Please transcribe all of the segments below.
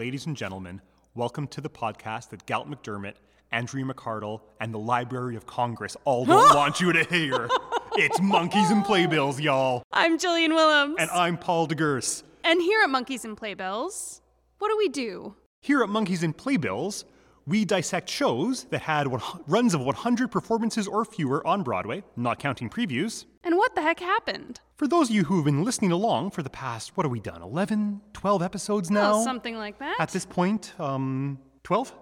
ladies and gentlemen, welcome to the podcast that Galt McDermott, Andrea McArdle, and the Library of Congress all don't want you to hear. It's Monkeys and Playbills, y'all. I'm Jillian Willems. And I'm Paul DeGurse. And here at Monkeys and Playbills, what do we do? Here at Monkeys and Playbills, we dissect shows that had runs of 100 performances or fewer on Broadway, not counting previews. And what the heck happened? For those of you who have been listening along for the past, what have we done, 11, 12 episodes now? Well, something like that. At this point, um, 12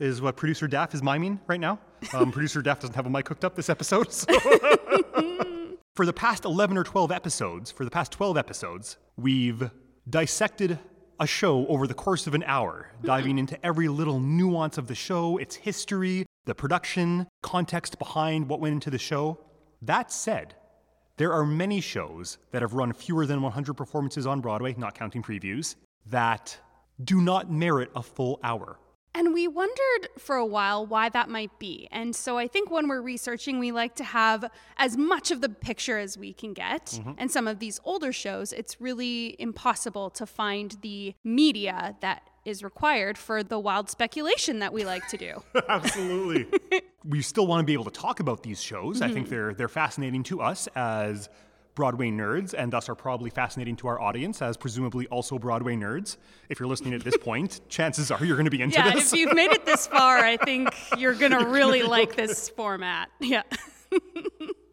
is what producer Daff is miming right now. Um, producer Daff doesn't have a mic hooked up this episode. So. for the past 11 or 12 episodes, for the past 12 episodes, we've dissected a show over the course of an hour, hmm. diving into every little nuance of the show, its history, the production, context behind what went into the show. That said, there are many shows that have run fewer than 100 performances on Broadway, not counting previews, that do not merit a full hour. And we wondered for a while why that might be. And so I think when we're researching, we like to have as much of the picture as we can get. Mm-hmm. And some of these older shows, it's really impossible to find the media that is required for the wild speculation that we like to do. Absolutely. we still want to be able to talk about these shows. Mm-hmm. I think mm-hmm. they're they're fascinating to us as Broadway nerds and thus are probably fascinating to our audience as presumably also Broadway nerds. If you're listening at this point, chances are you're going to be into yeah, this. if you've made it this far, I think you're going to really like this format. Yeah.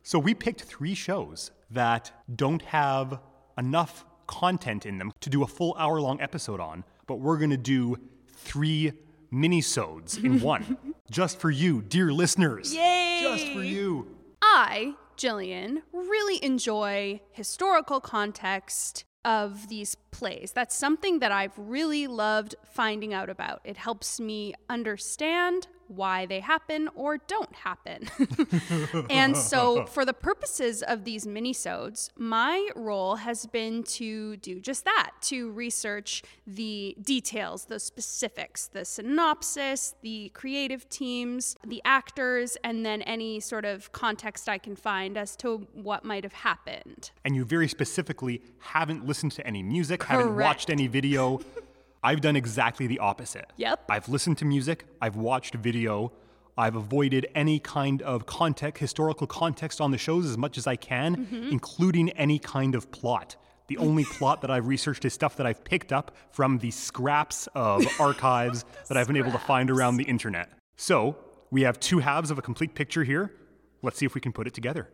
so we picked three shows that don't have enough content in them to do a full hour long episode on, but we're going to do three mini-sodes in one just for you, dear listeners. Yay! Just for you. I Jillian, really enjoy historical context of these plays. That's something that I've really loved finding out about. It helps me understand why they happen or don't happen. and so for the purposes of these minisodes, my role has been to do just that, to research the details, the specifics, the synopsis, the creative teams, the actors, and then any sort of context I can find as to what might have happened. And you very specifically haven't listened to any music, Correct. haven't watched any video. I've done exactly the opposite. Yep. I've listened to music, I've watched video, I've avoided any kind of context, historical context on the shows as much as I can, mm-hmm. including any kind of plot. The only plot that I've researched is stuff that I've picked up from the scraps of archives that I've been able to find around the internet. So, we have two halves of a complete picture here. Let's see if we can put it together.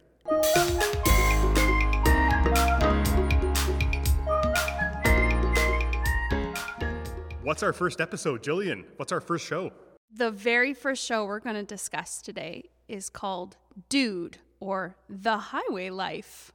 What's our first episode, Jillian? What's our first show? The very first show we're going to discuss today is called Dude or The Highway Life.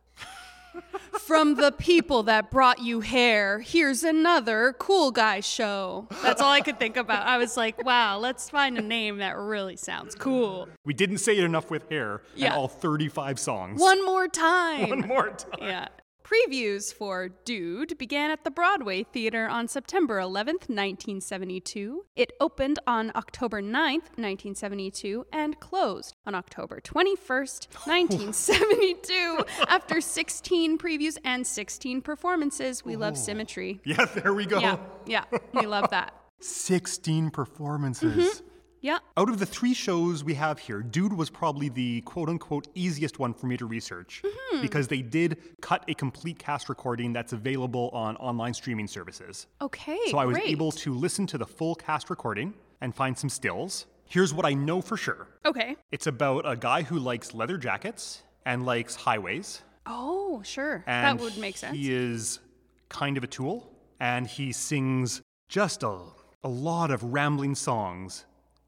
From the people that brought you hair, here's another cool guy show. That's all I could think about. I was like, wow, let's find a name that really sounds cool. We didn't say it enough with hair yeah. and all 35 songs. One more time. One more time. Yeah. Previews for Dude began at the Broadway Theater on September 11th, 1972. It opened on October 9th, 1972, and closed on October 21st, 1972. After 16 previews and 16 performances, we love symmetry. Yeah, there we go. Yeah, yeah, we love that. 16 performances. Mm-hmm. Yeah. Out of the three shows we have here, Dude was probably the quote unquote easiest one for me to research mm-hmm. because they did cut a complete cast recording that's available on online streaming services. Okay. So I was great. able to listen to the full cast recording and find some stills. Here's what I know for sure. Okay. It's about a guy who likes leather jackets and likes highways. Oh, sure. And that would make sense. He is kind of a tool and he sings just a, a lot of rambling songs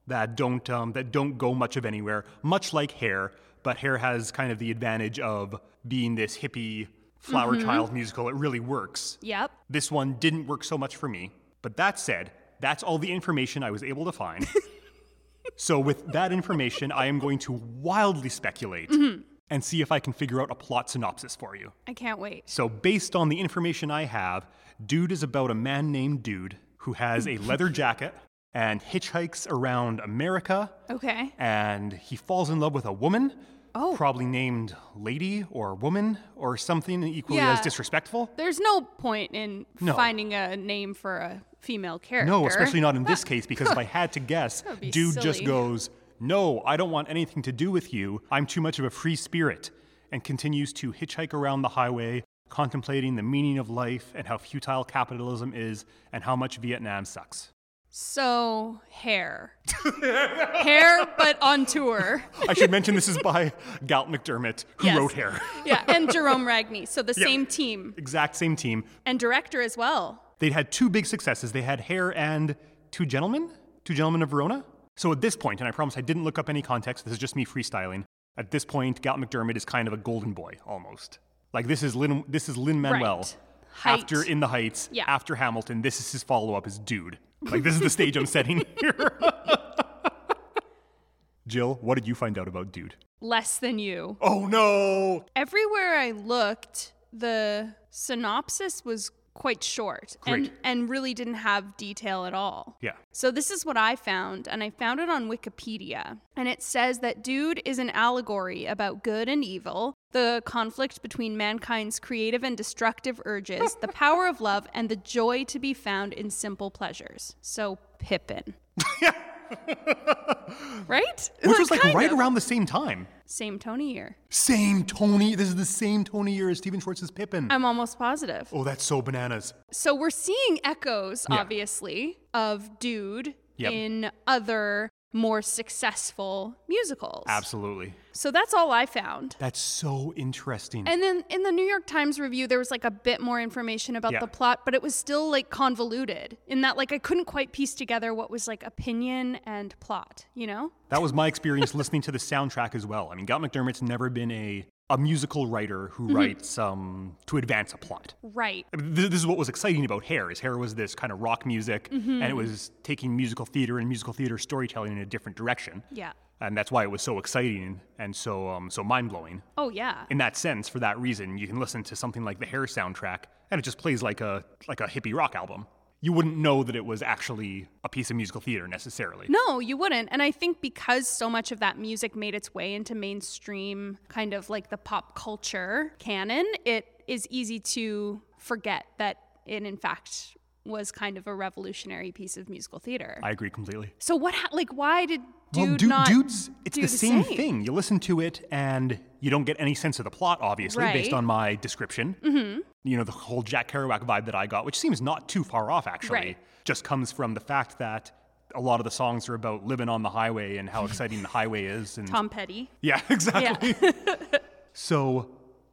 that don't um, that don't go much of anywhere, much like Hair. But Hair has kind of the advantage of being this hippie flower mm-hmm. child musical. It really works. Yep. This one didn't work so much for me. But that said, that's all the information I was able to find. so with that information, I am going to wildly speculate. Mm-hmm. And see if I can figure out a plot synopsis for you. I can't wait. So, based on the information I have, Dude is about a man named Dude who has a leather jacket, and hitchhikes around America. Okay. And he falls in love with a woman Oh. Probably named lady or woman or something equally Yeah. as disrespectful. There's no point in No. finding a name for a female character. No, especially not in this case, because if I had to guess, would be dude just silly. goes, No, I don't want anything to do with you. I'm too much of a free spirit. And continues to hitchhike around the highway, contemplating the meaning of life and how futile capitalism is and how much Vietnam sucks. So, hair. hair, but on tour. I should mention this is by Galt McDermott, who Yes. wrote Hair. Yeah, and Gerome Ragni. So, the Yeah. same team. Exact same team. And director as well. They'd had two big successes. They had Hair and Two Gentlemen, Two Gentlemen of Verona. So at this point, and I promise I didn't look up any context, this is just me freestyling. At this point, Galt McDermott is kind of a golden boy almost. Like this is Lin, this is Lin Manuel Right. Height. after In the Heights, Yeah. after Hamilton. This is his follow up as Dude. Like this is the stage I'm setting here. Jill, what did you find out about Dude? Less than you. Oh no! Everywhere I looked, the synopsis was quite short and, and really didn't have detail at all. Yeah. So this is what I found, and I found it on Wikipedia. And it says that Dude is an allegory about good and evil, the conflict between mankind's creative and destructive urges, the power of love, and the joy to be found in simple pleasures. So Pippin. right? Which was like right of. around the same time. Same Tony year. Same Tony. This is the same Tony year as Stephen Schwartz's Pippin. I'm almost positive. oh, that's so bananas. So we're seeing echoes, Yeah. obviously, of Dude Yep. in other more successful musicals. Absolutely. So that's all I found. That's so interesting. And then in the New York Times review, there was like a bit more information about Yeah. the plot, but it was still like convoluted in that like I couldn't quite piece together what was like opinion and plot, you know? that was my experience listening to the soundtrack as well. I mean, Galt McDermott's never been a, a musical writer who Mm-hmm. writes um, to advance a plot. Right. I mean, th- this is what was exciting about Hair. Is Hair was this kind of rock music, Mm-hmm. and it was taking musical theater and musical theater storytelling in a different direction. Yeah. And that's why it was so exciting and so um, so mind blowing. Oh, yeah. In that sense, for that reason, you can listen to something like the Hair soundtrack, and it just plays like a like a hippie rock album. You wouldn't know that it was actually a piece of musical theater necessarily. No, you wouldn't. And I think because so much of that music made its way into mainstream, kind of like the pop culture canon, it is easy to forget that it, in fact, was kind of a revolutionary piece of musical theater. I agree completely. so what? Ha- like, why did dude well, dude, not? dudes, it's the, the same, same? thing. You listen to it and you don't get any sense of the plot, obviously, based on my description. Mm-hmm. You know, the whole Jack Kerouac vibe that I got, which seems not too far off, actually, Right. just comes from the fact that a lot of the songs are about living on the highway and how exciting the highway is. And Tom Petty. yeah, exactly. so,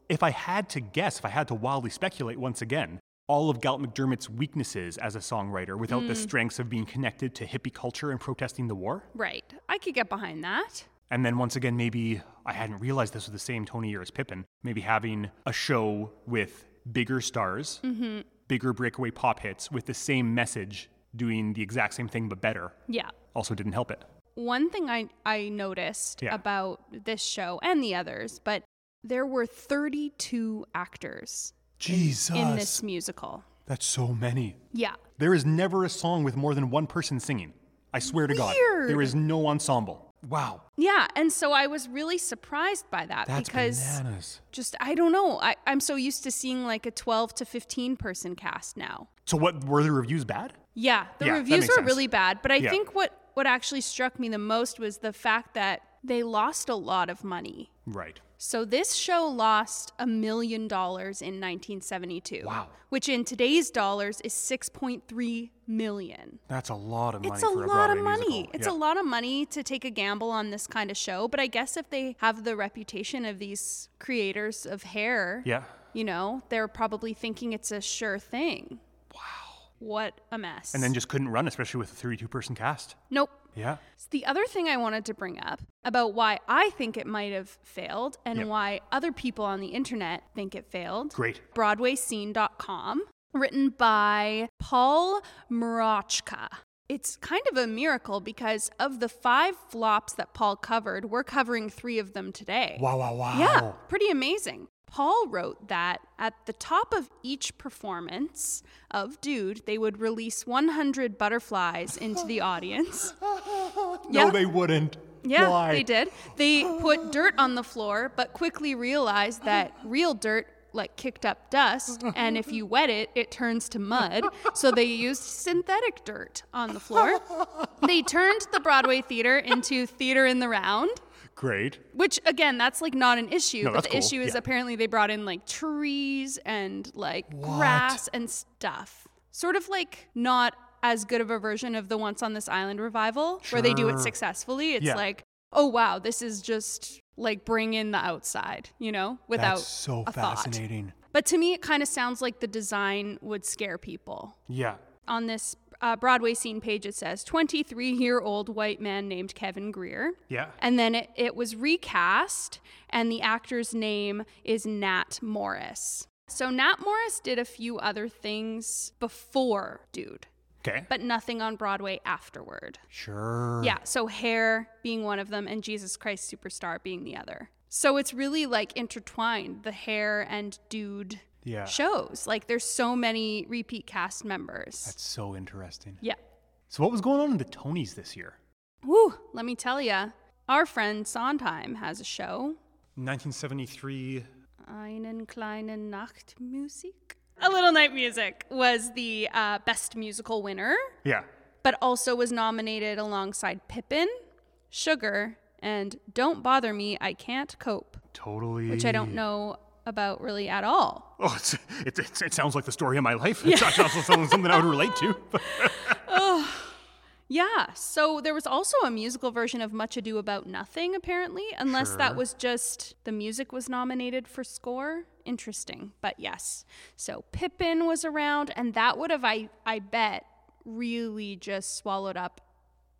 if I had to guess, if I had to wildly speculate once again, all of Galt McDermott's weaknesses as a songwriter without Mm. the strengths of being connected to hippie culture and protesting the war. Right. I could get behind that. And then once again, maybe I hadn't realized this was the same Tony year as Pippin. Maybe having a show with bigger stars, Mm-hmm. bigger breakaway pop hits with the same message, doing the exact same thing but better, Yeah. also didn't help it. One thing I, I noticed Yeah. about this show and the others, but there were 32 actors Jesus. in this musical. That's so many. Yeah. There is never a song with more than one person singing. I swear to God. Weird. There is no ensemble. Wow. Yeah, and so I was really surprised by that That's because bananas. just I don't know. I, I'm so used to seeing like a 12 to 15 person cast now. So what were the reviews bad? Yeah, the Yeah, that reviews makes were sense. really bad, but I Yeah. think what what actually struck me the most was the fact that they lost a lot of money. Right. So this show lost a million dollars in 1972. Wow. Which in today's dollars is 6.3 million. That's a lot of money It's a for a lot of money. musical. It's Yeah. a lot of money to take a gamble on this kind of show. But I guess if they have the reputation of these creators of hair, Yeah. you know, they're probably thinking it's a sure thing. Wow. What a mess. And then just couldn't run, especially with a 32 person cast. nope. Yeah. The other thing I wanted to bring up about why I think it might have failed and Yep. why other people on the internet think it failed. Great. BroadwayScene.com, written by Paul Mrochka. It's kind of a miracle because of the five flops that Paul covered, we're covering three of them today. Wow, wow, wow. Yeah, pretty amazing. Paul wrote that at the top of each performance of Dude, they would release 100 butterflies into the audience. No, they wouldn't. Yeah, Why? they did. They put dirt on the floor, but quickly realized that real dirt like kicked up dust, and if you wet it, it turns to mud. So they used synthetic dirt on the floor. They turned the Broadway theater into theater in the round. Great. Which again, that's like not an issue, No, but the cool, issue is yeah. apparently they brought in like trees and like grass and stuff. Sort of like not as good of a version of the Once on This Island revival where they do it Sure. successfully. It's Yeah. like, oh wow, this is just like bring in the outside, you know, without That's so a thought. fascinating. But to me, it kind of sounds like the design would scare people. Yeah. On this uh, Broadway scene page, it says 23 year old white man named Kevin Greer. Yeah. And then it, it was recast, and the actor's name is Nat Morris. So Nat Morris did a few other things before Dude, Okay. but nothing on Broadway afterward. Sure. Yeah, so Hair being one of them, and Jesus Christ Superstar being the other. So it's really like intertwined, the Hair and Dude Yeah. shows. Like there's so many repeat cast members. That's so interesting. yeah. So what was going on in the Tonys this year? Woo, let me tell ya. Our friend Sondheim has a show 1973. Einen kleinen Nachtmusik. A Little Night Music was the uh, best musical winner, Yeah. but also was nominated alongside Pippin, Sugar, and Don't Bother Me, I Can't Cope, Totally. which I don't know about really at all. Oh, it's, it, it, it sounds like the story of my life. It's also something, something I would relate to. Yeah, so there was also a musical version of Much Ado About Nothing, apparently, unless that was just the music was nominated for score. Interesting, but yes. So Pippin was around, and that would have, I, I bet, really just swallowed up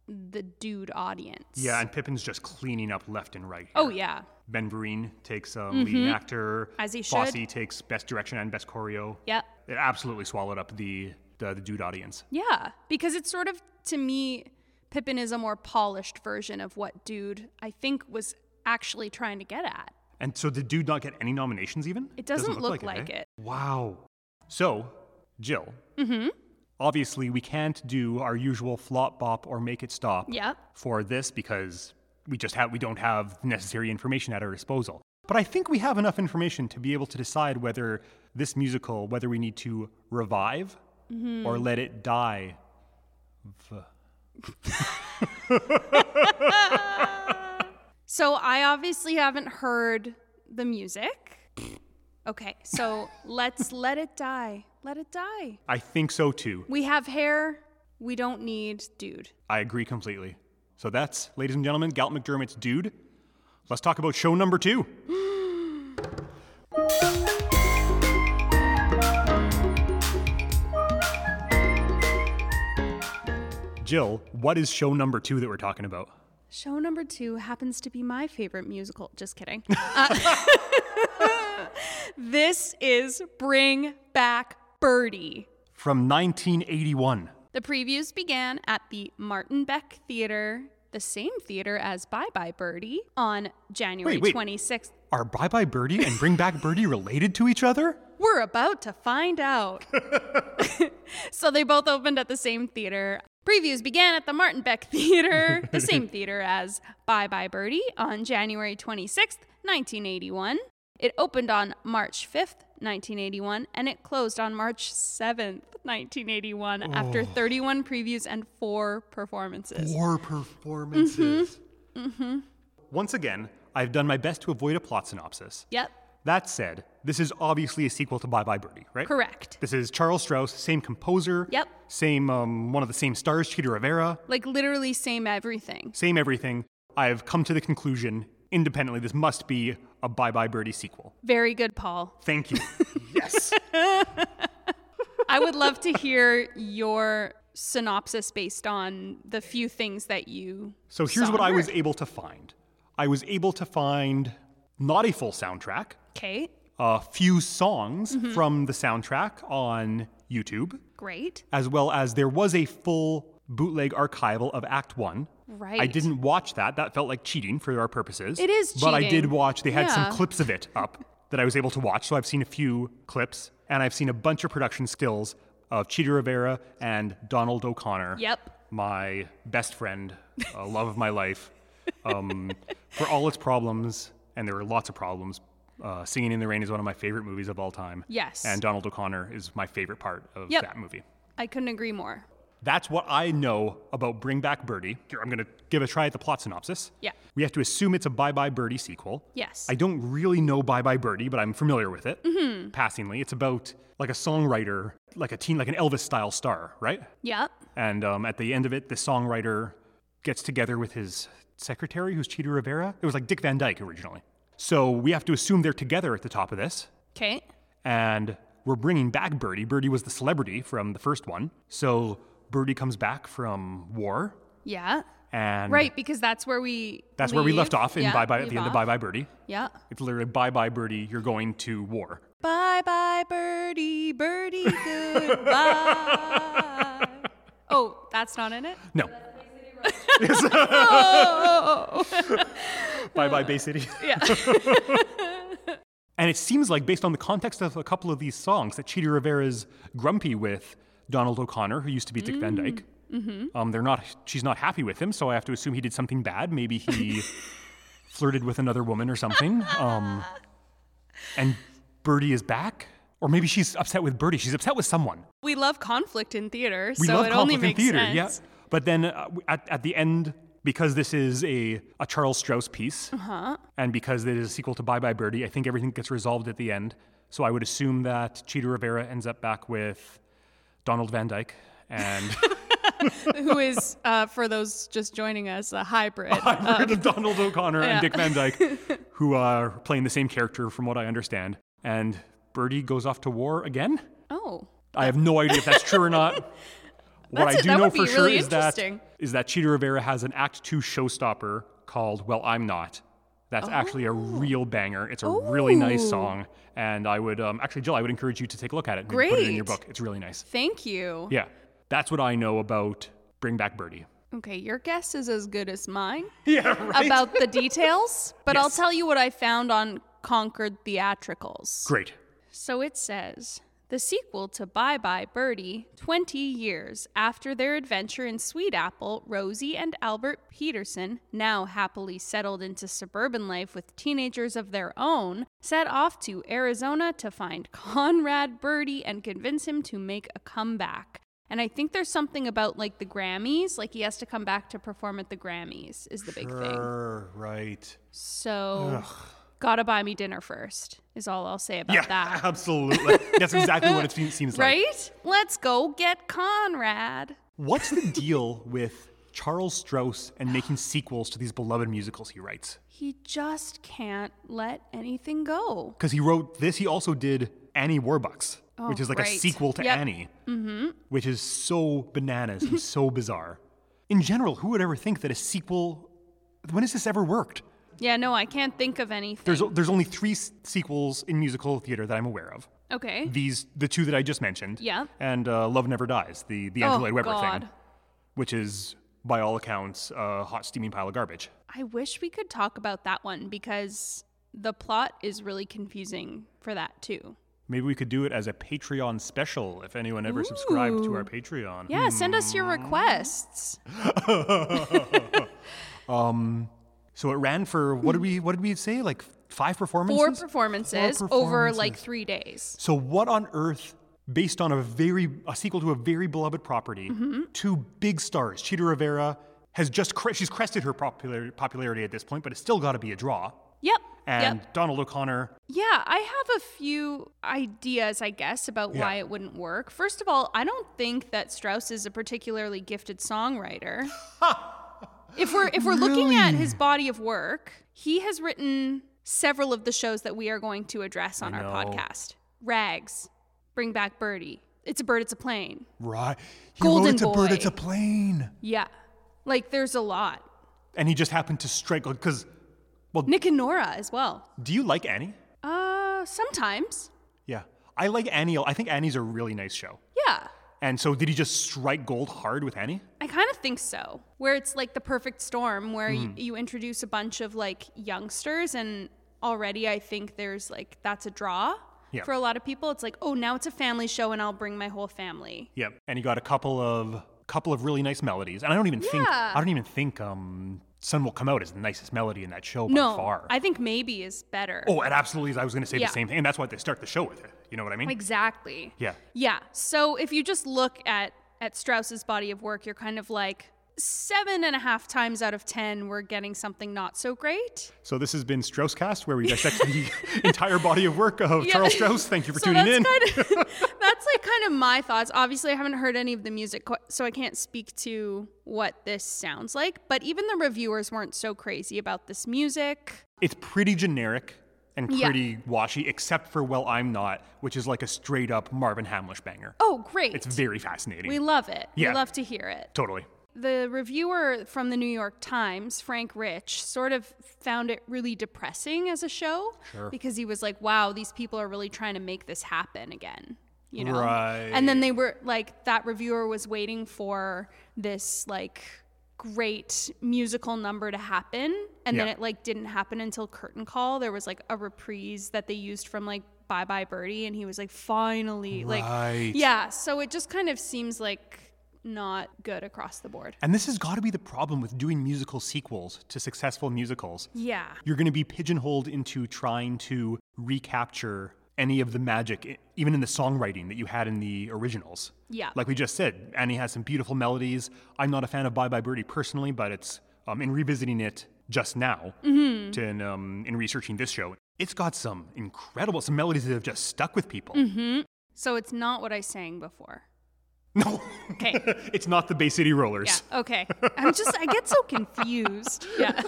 the dude audience. yeah, and Pippin's just cleaning up left and right. Oh, yeah. Ben Vereen takes um, leading actor. As he Fosse should. takes best direction and best choreo. Yep. It absolutely swallowed up the the, the dude audience. Yeah, because it's sort of, to me, Pippin is a more polished version of what Dude, I think, was actually trying to get at. And so did dude not get any nominations even? It doesn't, look, like, eh? it. Wow. So, Jill. Mm-hmm. Obviously, we can't do our usual flop bop or make it stop Yep. for this because we just have we don't have the necessary information at our disposal. But I think we have enough information to be able to decide whether this musical, whether we need to revive Mm-hmm. or let it die. V- So I obviously haven't heard the music. Okay, so let's let it die. Let it die. I think so too. We have hair. We don't need dude. I agree completely. So that's, ladies and gentlemen, Galt McDermott's Dude. Let's talk about show number two. Jill, what is show number two that we're talking about? Show number two happens to be my favorite musical. Just kidding. Uh, this is Bring Back Birdie. From 1981. The previews began at the Martin Beck Theater, the same theater as Bye Bye Birdie, on January Wait, wait. 26th. Are Bye Bye Birdie and Bring Back Birdie related to each other? We're about to find out. so they both opened at the same theater. Previews began at the Martin Beck Theater, the same theater as Bye Bye Birdie, on January 26, 1981. It opened on March 5th, 1981, and it closed on March 7th, 1981, after 31 previews and four performances. Four performances. Mm-hmm. Mm-hmm. Once again, I've done my best to avoid a plot synopsis. Yep, That said, this is obviously a sequel to Bye Bye Birdie, right? correct. This is Charles Strouse, same composer. Yep. Same, um, one of the same stars, Chita Rivera. Like literally same everything. Same everything. I've come to the conclusion, independently, this must be a Bye Bye Birdie sequel. Very good, Paul. Thank you. yes. I would love to hear your synopsis based on the few things that you. So here's what I was able to find. I was able to find not a full soundtrack, Okay, a few songs Mm-hmm. from the soundtrack on YouTube, great. as well as there was a full bootleg archival of Act One. Right. I didn't watch that. That felt like cheating for our purposes. It is cheating. But I did watch, they had Yeah. some clips of it up that I was able to watch. So I've seen a few clips, and I've seen a bunch of production skills of Chita Rivera and Donald O'Connor. Yep. My best friend, uh, love of my life. Um, for all its problems, and there were lots of problems, uh, Singing in the Rain is one of my favorite movies of all time. Yes. And Donald O'Connor is my favorite part of Yep. that movie. I couldn't agree more. That's what I know about Bring Back Birdie. Here, I'm going to give a try at the plot synopsis. Yeah. We have to assume it's a Bye Bye Birdie sequel. Yes. I don't really know Bye Bye Birdie, but I'm familiar with it passingly. It's about like a songwriter, like a teen, like an Elvis style star, right? Yep. And um, at the end of it, the songwriter gets together with his secretary, who's Chita Rivera. It was like Dick Van Dyke originally. So we have to assume they're together at the top of this. Okay. And we're bringing back Birdie. Birdie was the celebrity from the first one. So Birdie comes back from war. Yeah. And Right, because that's where we. that's where we left off in Yeah, Bye Bye at leave the end of. Bye Bye Birdie. Yeah. It's literally Bye Bye Birdie, you're going to war. Bye bye, birdie, birdie, goodbye. oh, that's not in it? No. bye bye Bay City. Yeah. And it seems like, based on the context of a couple of these songs, that Chita Rivera's grumpy with Donald O'Connor, who used to be Dick Van Dyke. Um, they're not. She's not happy with him, so I have to assume he did something bad. Maybe he flirted with another woman or something. Um, and Birdie is back, or maybe she's upset with Birdie. She's upset with someone. we love conflict in theater, We so it only makes theater, yeah. But then uh, at, at the end, because this is a, a Charles Strouse piece, Uh-huh. and because it is a sequel to Bye Bye Birdie, I think everything gets resolved at the end. So I would assume that Chita Rivera ends up back with Donald Van Dyke and Who is, uh, for those just joining us, a hybrid. hybrid of Donald O'Connor yeah. and Dick Van Dyke, who are playing the same character from what I understand. And Birdie goes off to war again. oh. I have no idea if that's true or not. What That's I it. do That know for sure really is that interesting. that Chita Rivera has an Act Two showstopper called "Well, I'm Not." That's actually a real banger. It's a really nice Oh. song, and I would um, actually, Jill, I would encourage you to take a look at it. maybe Put it in your book. It's really nice. Thank you. Yeah, that's what I know about Bring Back Birdie. Okay, your guess is as good as mine Yeah, right. about the details, but I'll tell you what I found on Concord Theatricals. Great. So it says the sequel to Bye Bye Birdie, 20 years after their adventure in Sweet Apple, Rosie and Albert Peterson, now happily settled into suburban life with teenagers of their own, set off to Arizona to find Conrad Birdie and convince him to make a comeback. And I think there's something about like the Grammys, like he has to come back to perform at the Grammys, is the big thing. Sure, right. So, gotta buy me dinner first, is all I'll say about Yeah, that. absolutely. That's exactly what it seems like. Right? Let's go get Conrad. What's the deal with Charles Strouse and making sequels to these beloved musicals he writes? He just can't let anything go. Because he wrote this, he also did Annie Warbucks, which is like a sequel to Yep. Annie, mm-hmm. which is so bananas and so bizarre. In general, who would ever think that a sequel? When has this ever worked? Yeah, no, I can't think of anything. There's there's only three s- sequels in musical theater that I'm aware of. okay. These the two that I just mentioned. Yeah. And uh, Love Never Dies, the the Andrew oh, Lloyd Webber God. thing, which is by all accounts a hot steaming pile of garbage. I wish we could talk about that one because the plot is really confusing for that too. Maybe we could do it as a Patreon special if anyone ever subscribed to our Patreon. Yeah, send us your requests. So it ran for what did we what did we say like five performances? Four performances, Four over like three days. So what on earth, based on a very a sequel to a very beloved property, Mm-hmm. two big stars, Chita Rivera has just cre- she's crested her popular, popularity at this point, but it's still got to be a draw. Yep. And yep. Donald O'Connor, Yeah, I have a few ideas, I guess, about why Yeah. it wouldn't work. First of all, I don't think that Strouse is a particularly gifted songwriter. if we're if we're looking at his body of work, he has written several of the shows that we are going to address on our know. podcast. Rags, Bring Back Birdie. It's a bird, it's a plane. right? He Golden wrote it's a bird, it's a plane, Yeah. Like there's a lot. and he just happened to strike because. well Nick and Nora as well. Do you like Annie? Uh sometimes. Yeah, I like Annie. I think Annie's a really nice show. Yeah. And so, did he just strike gold hard with Annie? I kind of think so. Where it's like the perfect storm where Hmm. you, you introduce a bunch of like youngsters and already I think there's like that's a draw Yeah. for a lot of people. It's like, "Oh, now it's a family show and I'll bring my whole family." Yep. And he got a couple of couple of really nice melodies. And I don't even think I don't even think um Sun Will Come Out is the nicest melody in that show by No, far. I think maybe is better. oh, it absolutely is. I was going to say Yeah. the same thing. And that's why they start the show with it. You know what I mean? Exactly. Yeah. Yeah. So if you just look at at Strouse's body of work, you're kind of like seven and a half times out of ten, we're getting something not so great. So this has been Strausscast, where we dissect the entire body of work of Yeah. Charles Strouse. Thank you for so tuning that's in. Kind of, that's like kind of my thoughts. Obviously, I haven't heard any of the music, so I can't speak to what this sounds like. But even the reviewers weren't so crazy about this music. It's pretty generic and Yeah. pretty washy, except for Well I'm Not, which is like a straight up Marvin Hamlisch banger. Oh, great. It's very fascinating. we love it. Yeah. We love to hear it. totally. The reviewer from the New York Times, Frank Rich, sort of found it really depressing as a show because he was like, wow, these people are really trying to make this happen again. You know? Right. And then they were like, that reviewer was waiting for this like great musical number to happen. And then it like didn't happen until Curtain Call. There was like a reprise that they used from like Bye Bye Birdie. And he was like, finally. Right. Like, yeah. So it just kind of seems like not good across the board. And this has got to be the problem with doing musical sequels to successful musicals. Yeah. You're going to be pigeonholed into trying to recapture any of the magic, even in the songwriting that you had in the originals. Yeah. Like we just said, Annie has some beautiful melodies. I'm not a fan of Bye Bye Birdie personally, but it's um, in revisiting it just now, Mm-hmm. to, in, um, in researching this show, it's got some incredible, some melodies that have just stuck with people. Mm-hmm. So it's not what I sang before. No, Okay. it's not the Bay City Rollers. Yeah. Okay. I'm just I get so confused. Yeah.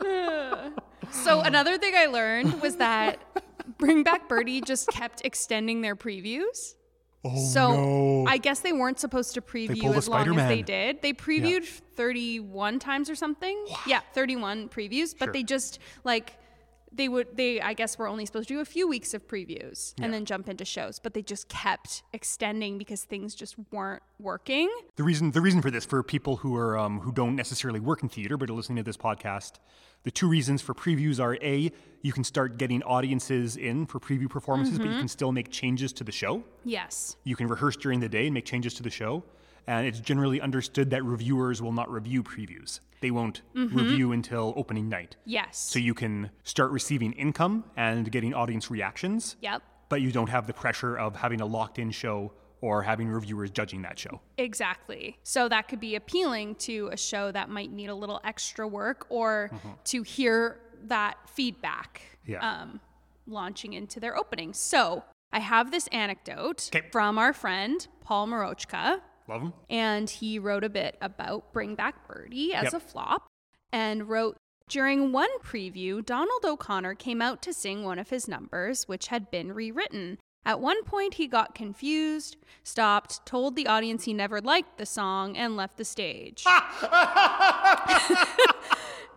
so another thing I learned was that Bring Back Birdie just kept extending their previews. Oh, So no. I guess they weren't supposed to preview as long as they did. They previewed 31 times or something. Yeah, 31 previews, but Sure. they just like they would they I guess were only supposed to do a few weeks of previews and Yeah. then jump into shows, but they just kept extending because things just weren't working. The reason the reason for this for people who are um, who don't necessarily work in theater but are listening to this podcast, the two reasons for previews are a you can start getting audiences in for preview performances, but you can still make changes to the show. Yes. You can rehearse during the day and make changes to the show. And it's generally understood that reviewers will not review previews. They won't review until opening night. Yes. So you can start receiving income and getting audience reactions, Yep. but you don't have the pressure of having a locked in show or having reviewers judging that show. Exactly. So that could be appealing to a show that might need a little extra work or to hear that feedback Yeah. um, launching into their opening. So I have this anecdote 'Kay. from our friend Paul Morochka, Love them? and he wrote a bit about Bring Back Birdie as Yep. a flop and wrote during one preview, Donald O'Connor came out to sing one of his numbers, which had been rewritten. At one point, he got confused, stopped, told the audience he never liked the song, and left the stage.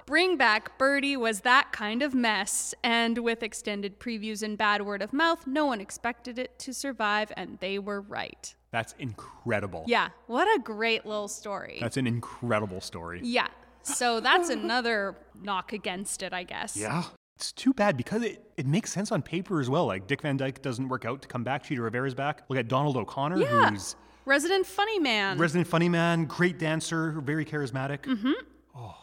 Bring Back Birdie was that kind of mess, and with extended previews and bad word of mouth, no one expected it to survive, and they were right. That's incredible. Yeah, what a great little story. That's an incredible story. yeah, so that's another knock against it, I guess. Yeah. It's too bad because it, it makes sense on paper as well. Like Dick Van Dyke doesn't work out to come back. Chita Rivera's back. Look at Donald O'Connor, Yeah. who's Resident Funny Man. resident funny man, great dancer, very charismatic. Mm-hmm. Oh.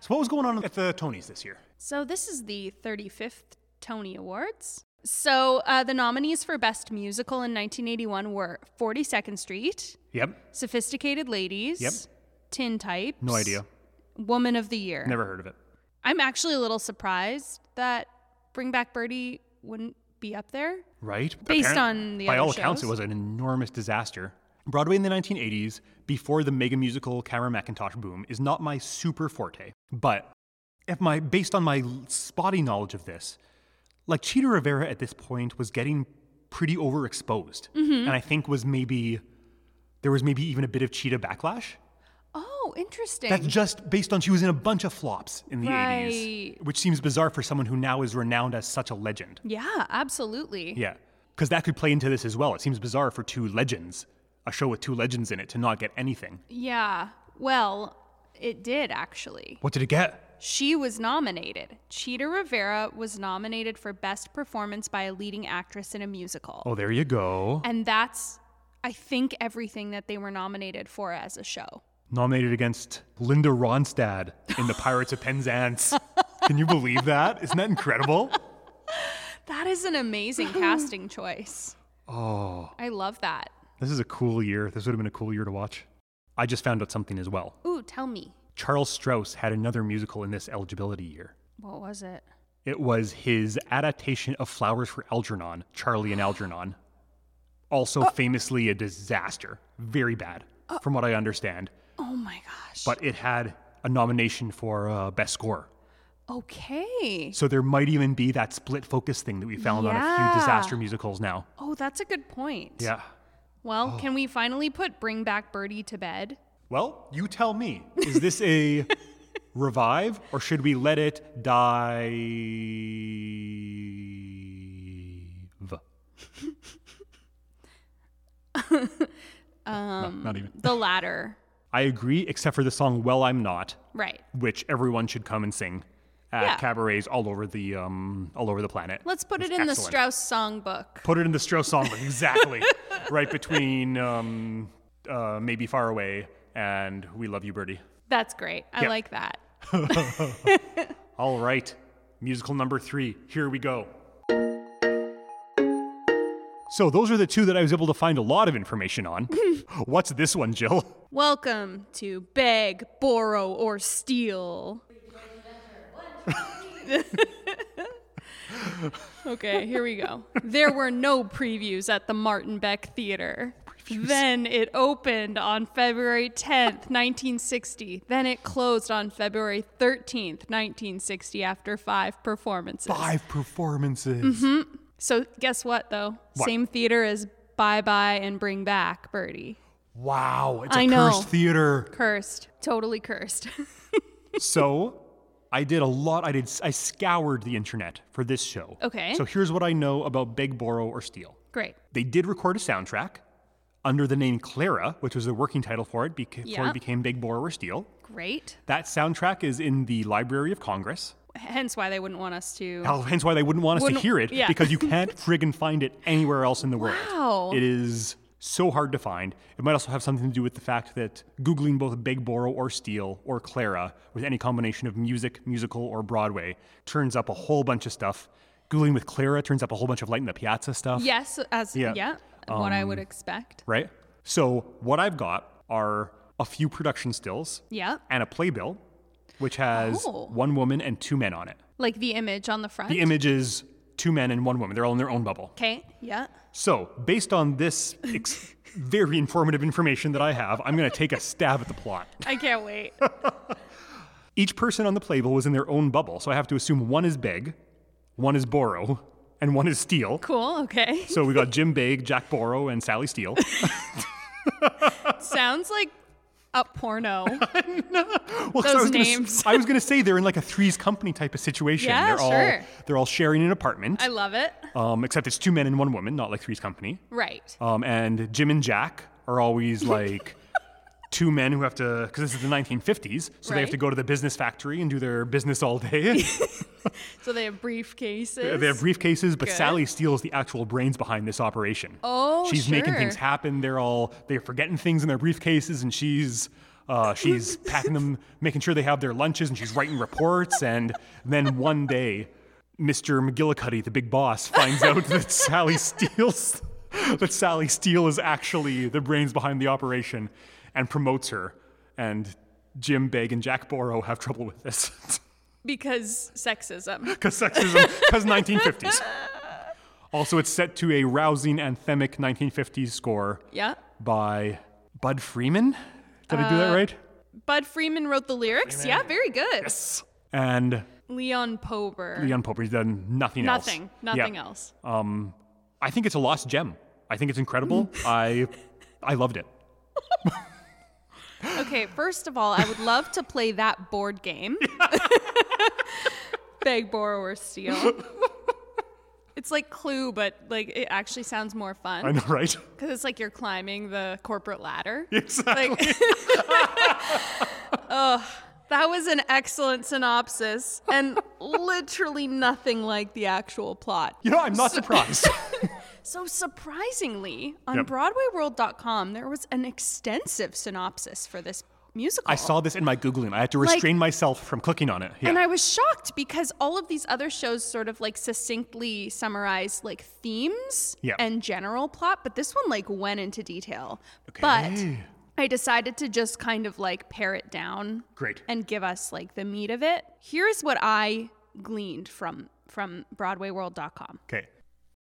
So what was going on at the Tonys this year? so this is the 35th Tony Awards. So uh, the nominees for Best Musical in 1981 were 42nd Street, Yep. Sophisticated Ladies, Yep. Tin Types, No idea. Woman of the Year. Never heard of it. I'm actually a little surprised that Bring Back Birdie wouldn't be up there. Right? Based Apparent- on the By all accounts, it was an enormous disaster. Broadway in the 1980s, before the mega musical Cameron Mackintosh boom, is not my super forte. But if my based on my spotty knowledge of this, like Chita Rivera at this point was getting pretty overexposed. Mm-hmm. And I think was maybe there was maybe even a bit of Chita backlash. Oh, interesting. That's just based on she was in a bunch of flops in the 80s, which seems bizarre for someone who now is renowned as such a legend. yeah, absolutely. Yeah, because that could play into this as well. It seems bizarre for two legends, a show with two legends in it, to not get anything. Yeah. Well, it did actually. What did it get? She was nominated. Chita Rivera was nominated for Best Performance by a Leading Actress in a Musical. Oh, there you go. And that's, I think, everything that they were nominated for as a show. Nominated against Linda Ronstadt in The Pirates of Penzance. Can you believe that? Isn't that incredible? That is an amazing casting choice. Oh, I love that. this is a cool year. This would have been a cool year to watch. I just found out something as well. Ooh, tell me. Charles Strouse had another musical in this eligibility year. What was it? It was his adaptation of Flowers for Algernon, Charlie and Algernon. Also famously a disaster. Very bad, from what I understand. Oh my gosh. But it had a nomination for uh, Best Score. okay. So there might even be that split focus thing that we found on a few disaster musicals now. Oh, that's a good point. Yeah. Well, can we finally put Bring Back Birdie to bed? Well, you tell me. Is this a revive or should we let it die? um, not even. The latter. I agree, except for the song "Well I'm Not," Right. which everyone should come and sing at Yeah. cabarets all over the um, all over the planet. Let's put It's it in the. Strouse songbook. Put it in the Strouse songbook, exactly. right between um, uh, "Maybe Far Away" and "We Love You, Birdie." That's great. I like that. All right, musical number three. Here we go. So those are the two that I was able to find a lot of information on. What's this one, Jill? Welcome to Beg, Borrow, or Steal. okay, here we go. There were no previews at the Martin Beck Theater. Then it opened on February 10th, 1960. Then it closed on February 13th, 1960, after five performances. Five performances. Mm-hmm. So, guess what, though? What? Same theater as Bye Bye and Bring Back Birdie. Wow, it's a I know. cursed theater. Cursed. Totally cursed. so I did a lot. I did. I scoured the internet for this show. Okay. So here's what I know about Beg, Borrow, or Steal. Great. They did record a soundtrack under the name Clara, which was the working title for it beca- before it became Big Borrow, Steel. Great. That soundtrack is in the Library of Congress. Hence why they wouldn't want us to. Hell, Hence why they wouldn't want us to Wouldn't- hear it yeah. because you can't friggin' find it anywhere else in the world. Wow. It is so hard to find. It might also have something to do with the fact that Googling both Big Borrow or Steal or Clara with any combination of music, musical, or Broadway turns up a whole bunch of stuff. Googling with Clara turns up a whole bunch of Light in the Piazza stuff. Yes, as Yeah. yeah, what I would um, expect. Right? So what I've got are a few production stills Yeah. and a playbill, which has Oh. one woman and two men on it. Like the image on the front. The image is two men and one woman. They're all in their own bubble. Okay. Yeah. So, based on this ex- very informative information that I have, I'm going to take a stab at the plot. I can't wait. Each person on the playbill was in their own bubble, so I have to assume one is Beg, one is Borrow, and one is Steele. cool. Okay. So we got Jim Beg, Jack Borrow, and Sally Steele. Sounds like a porno. Well, 'cause Those I was gonna s- names. I was going to say they're in like a Three's Company type of situation. Yeah, they're all sure. they're all sharing an apartment. I love it. um, except it's two men and one woman, not like Three's Company. Right. Um, and Jim and Jack are always like two men who have to, because this is the 1950s, so they have to go to the business factory and do their business all day. So they have briefcases. they have briefcases, but Good. Sally steals the actual brains behind this operation. Oh, she's making things happen. They're all they're forgetting things in their briefcases, and she's. Uh, she's packing them, making sure they have their lunches, and she's writing reports. And then one day, Mr. McGillicuddy, the big boss, finds out that Sally steals that Sally Steele is actually the brains behind the operation, and promotes her. And Jim Begg and Jack Borrow have trouble with this because sexism. because sexism, because 1950s. Also, it's set to a rousing anthemic 1950s score Yeah. by Bud Freeman. Did I do that right? Bud Freeman wrote the lyrics. Yeah, very good. Yes. And Leon Pober. Leon Poper's done nothing else. Nothing. Yeah. Nothing else. Um, I think it's a lost gem. I think it's incredible. I, I loved it. Okay, first of all, I would love to play that board game. Beg, borrow, or steal. It's like Clue, but like it actually sounds more fun. I know, right? because it's like you're climbing the corporate ladder. Exactly. Like, Ugh, that was an excellent synopsis and literally nothing like the actual plot. you know, I'm not surprised. So surprisingly, on Yep. BroadwayWorld.com, there was an extensive synopsis for this musical. I saw this in my Googling. I had to restrain myself from clicking on it. Yeah. And I was shocked because all of these other shows sort of like succinctly summarize like themes Yeah. and general plot, but this one like went into detail. Okay. But I decided to just kind of like pare it down Great. and give us like the meat of it. Here's what I gleaned from from broadwayworld.com. Okay.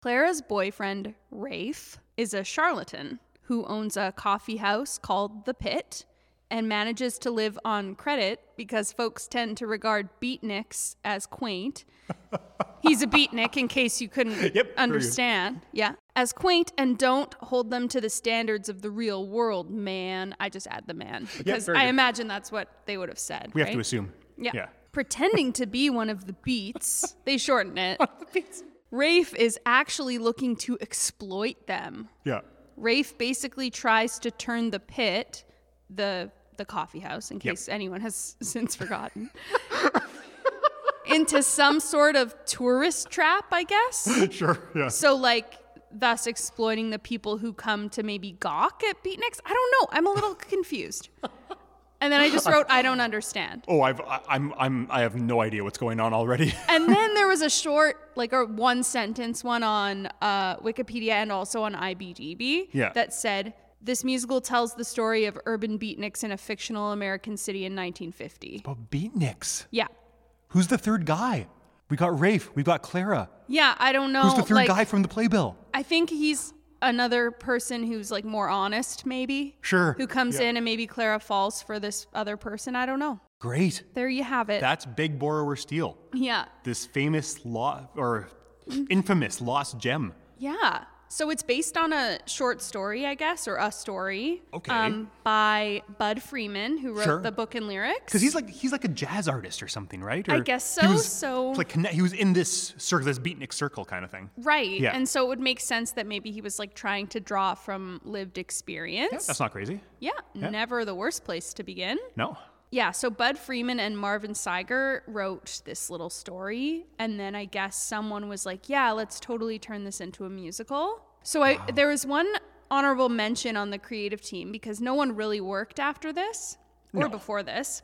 Clara's boyfriend, Rafe, is a charlatan who owns a coffee house called The Pit and manages to live on credit because folks tend to regard beatniks as quaint. He's a beatnik, in case you couldn't Yep, understand. Yeah. As quaint and don't hold them to the standards of the real world, man. I just add the man because very I good. imagine that's what they would have said. We have to assume. Yeah. Yeah. Pretending to be one of the beats, they shorten it. Rafe is actually looking to exploit them. Yeah. Rafe basically tries to turn the pit, the the coffee house, in Yep. case anyone has since forgotten, into some sort of tourist trap, I guess. Sure. Yeah. So like thus exploiting the people who come to maybe gawk at beatniks. I don't know. I'm a little confused. And then I just wrote, I don't understand. Oh, I've I, I'm I'm I have no idea what's going on already. And then there was a short, like a one sentence one on uh, Wikipedia and also on IBDB Yeah. that said, this musical tells the story of urban beatniks in a fictional American city in 1950. But beatniks. Yeah. Who's the third guy? We got Rafe. We've got Clara. Yeah, I don't know. Who's the third like, guy from the playbill? I think he's another person who's like more honest, maybe. Sure. Who comes Yeah. in and maybe Clara falls for this other person. I don't know. Great. There you have it. That's Beg, Borrow, or Steal. yeah. This famous law or infamous lost gem. Yeah. So it's based on a short story, I guess, or a story. Okay. Um, by Bud Freeman, who wrote Sure. the book and lyrics. Because he's like he's like a jazz artist or something, right? I guess so, was, so- like conne- he was in this circle, this beatnik circle kind of thing. right. Yeah. And so it would make sense that maybe he was like trying to draw from lived experience. Yeah, That's not crazy. yeah, never the worst place to begin. No. Yeah, so Bud Freeman and Marvin Seiger wrote this little story, and then I guess someone was like, "Yeah, let's totally turn this into a musical." So I, there was one honorable mention on the creative team because no one really worked after this or No. before this.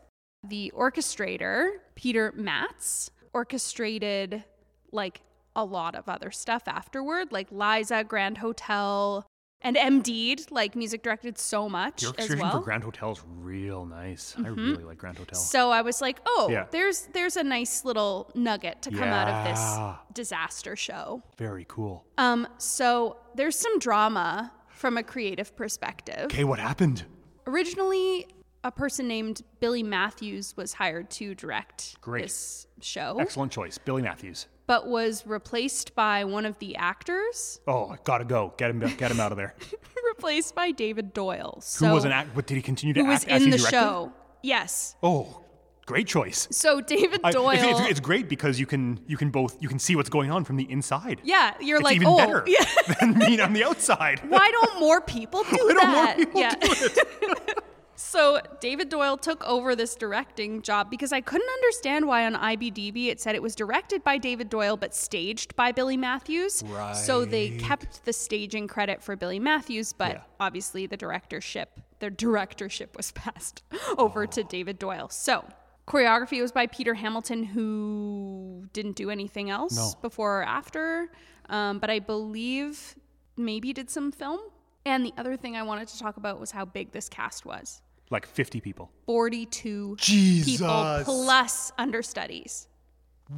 The orchestrator, Peter Matz, orchestrated like a lot of other stuff afterward, like Liza, Grand Hotel, and MD'd, like music directed so much Your as orchestration well. for Grand Hotel is real nice. I really like Grand Hotel. So I was like, oh, Yeah. there's there's a nice little nugget to come out of this disaster show. Very cool. Um, so there's some drama from a creative perspective. Okay, what happened? Originally, a person named Billy Matthews was hired to direct Great. this show, Excellent choice, Billy Matthews. But was replaced by one of the actors, Oh, I gotta go. Get him, get him out of there. replaced by David Doyle. Who was an act? But did he continue to who was act as in he the directed? show? Yes. Oh, great choice. So David I- Doyle. it's, it's, it's great because you can you can both you can see what's going on from the inside. yeah, you're It's like, even oh, better yeah. than being on the outside. why don't more people do Why don't more that? people yeah. do it? So David Doyle took over this directing job because I couldn't understand why on IBDB it said it was directed by David Doyle but staged by Billy Matthews. Right. So they kept the staging credit for Billy Matthews, but Yeah. obviously the directorship, the directorship was passed over to David Doyle. So choreography was by Peter Hamilton, who didn't do anything else No. before or after, um, but I believe maybe did some film. And the other thing I wanted to talk about was how big this cast was. Like 50 people. 42 people plus understudies.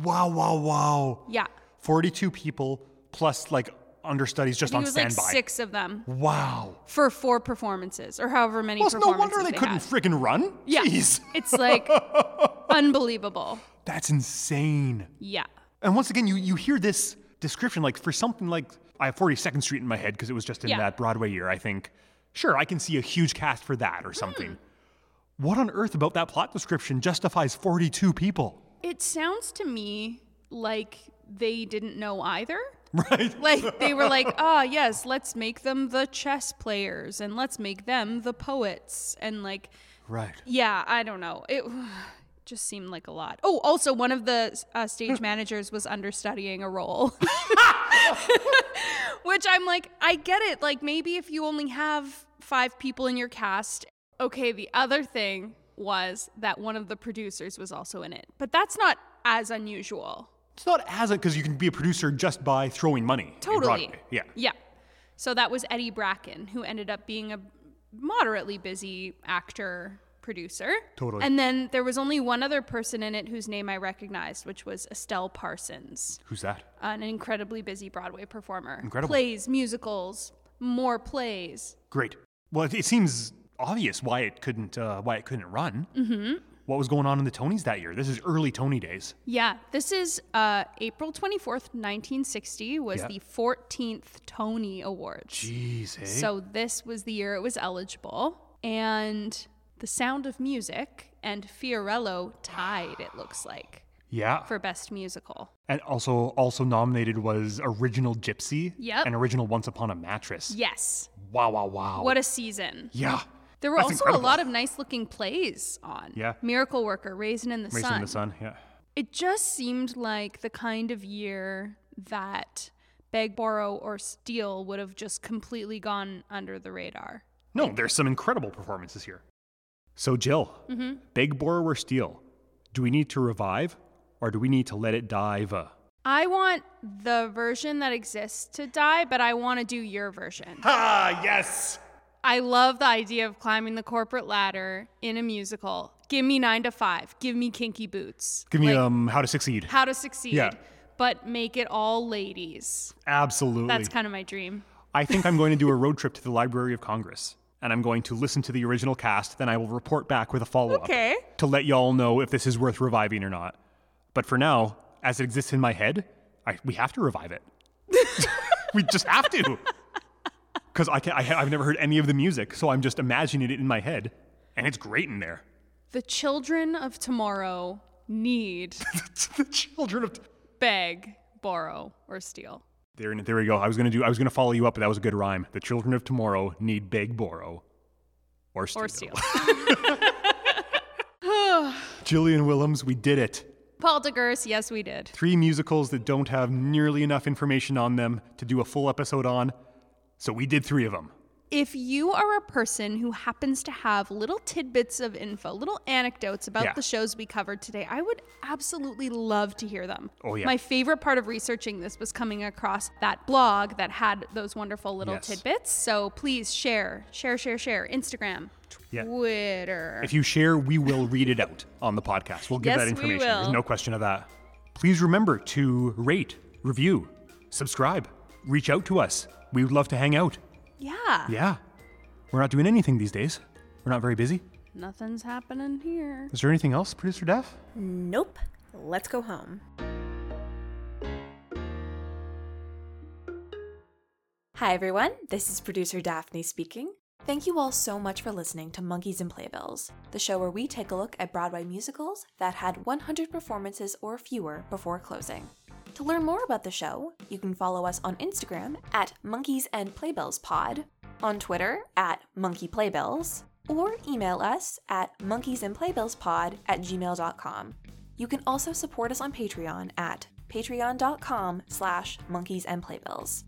Wow, wow, wow. Yeah. 42 people plus like understudies just I on it was standby. like six of them Wow. for four performances or however many Well, it's no wonder they, couldn't had. friggin' run. Yeah. Jeez. It's like unbelievable. That's insane. Yeah. And once again, you, you hear this description like for something like I have 42nd Street in my head because it was just in Yeah. that Broadway year. I think, sure, I can see a huge cast for that or something. Hmm. What on earth about that plot description justifies 42 people? It sounds to me like they didn't know either. Right? Like they were like, ah, yes, let's make them the chess players and let's make them the poets. And like, Right. yeah, I don't know. It just seemed like a lot. Oh, also, one of the uh, stage managers was understudying a role. Which I'm like, I get it. Like, maybe if you only have five people in your cast Okay, the other thing was that one of the producers was also in it, but that's not as unusual. It's not as because you can be a producer just by throwing money. Totally. Yeah. Yeah. So that was Eddie Bracken, who ended up being a moderately busy actor producer. Totally. And then there was only one other person in it whose name I recognized, which was Estelle Parsons, Who's that? an incredibly busy Broadway performer. Incredible. Plays, musicals, more plays. Great. Well, it, seems obvious why it couldn't uh, why it couldn't run. Mm-hmm. What was going on in the Tonys that year? This is early Tony days. Yeah, this is uh, April 24th, 1960, was Yeah. the 14th Tony Awards. Jeez, eh? So this was the year it was eligible, and The Sound of Music and Fiorello tied. It looks like yeah. for best musical. and also also nominated was Original Gypsy. Yep. And Original Once Upon a Mattress. Yes, Wow! Wow! Wow! what a season! yeah. There were That's also incredible. a lot of nice looking plays on. Yeah. Miracle Worker, Raisin in the Raisin Sun. in the Sun. Yeah. It just seemed like the kind of year that Beg, Borrow, or Steal would have just completely gone under the radar. No, there's some incredible performances here. So, Jill, Mm-hmm. Beg, Borrow, or Steal, do we need to revive or do we need to let it dive? I want the version that exists to die, but I want to do your version. ah, yes! I love the idea of climbing the corporate ladder in a musical. Give me nine to five. Give me kinky boots. Give me Like, um, How to Succeed. how to succeed. Yeah. But make it all ladies. Absolutely. That's kind of my dream. I think I'm going to do a road trip to the Library of Congress. And I'm going to listen to the original cast, then I will report back with a follow up Okay. to let y'all know if this is worth reviving or not. But for now, as it exists in my head, I, we have to revive it. we just have to. Because I, can, I, I've never heard any of the music, so I'm just imagining it in my head. And it's great in there. The children of tomorrow need the children of. beg, borrow, or steal. There, there we go. I was gonna do. I was gonna follow you up, but that was a good rhyme. The children of tomorrow need beg, borrow, or steal. Or steal. Gillian Willems, we did it. Paul DeGurse, yes, we did. Three musicals that don't have nearly enough information on them to do a full episode on. So we did three of them. If you are a person who happens to have little tidbits of info, little anecdotes about Yeah. the shows we covered today, I would absolutely love to hear them. Oh, yeah. My favorite part of researching this was coming across that blog that had those wonderful little Yes. tidbits. So please share, share, share, share. Instagram, Yeah. Twitter. If you share, we will read it out on the podcast. We'll give Yes, that we information. will. There's no question of that. Please remember to rate, review, subscribe, reach out to us. We would love to hang out. Yeah. Yeah. We're not doing anything these days. We're not very busy. Nothing's happening here. Is there anything else, Producer Daph? Nope. Let's go home. Hi, everyone. This is producer Daphne speaking. Thank you all so much for listening to Monkeys and Playbills, the show where we take a look at Broadway musicals that had 100 performances or fewer before closing. To learn more about the show, you can follow us on Instagram at Monkeys and Playbills Pod, on Twitter at Monkey Playbills, or email us at monkeysandplaybillspod at gmail.com. You can also support us on Patreon at patreon.com slash monkeys and playbills.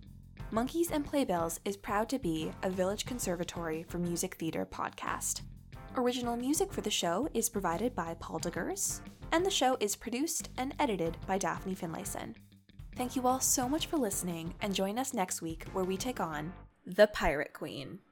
Monkeys and Playbills is proud to be a Village Conservatory for Music Theater podcast. Original music for the show is provided by Paul DeGurse, and the show is produced and edited by Daphne Finlayson. Thank you all so much for listening, and join us next week where we take on The Pirate Queen.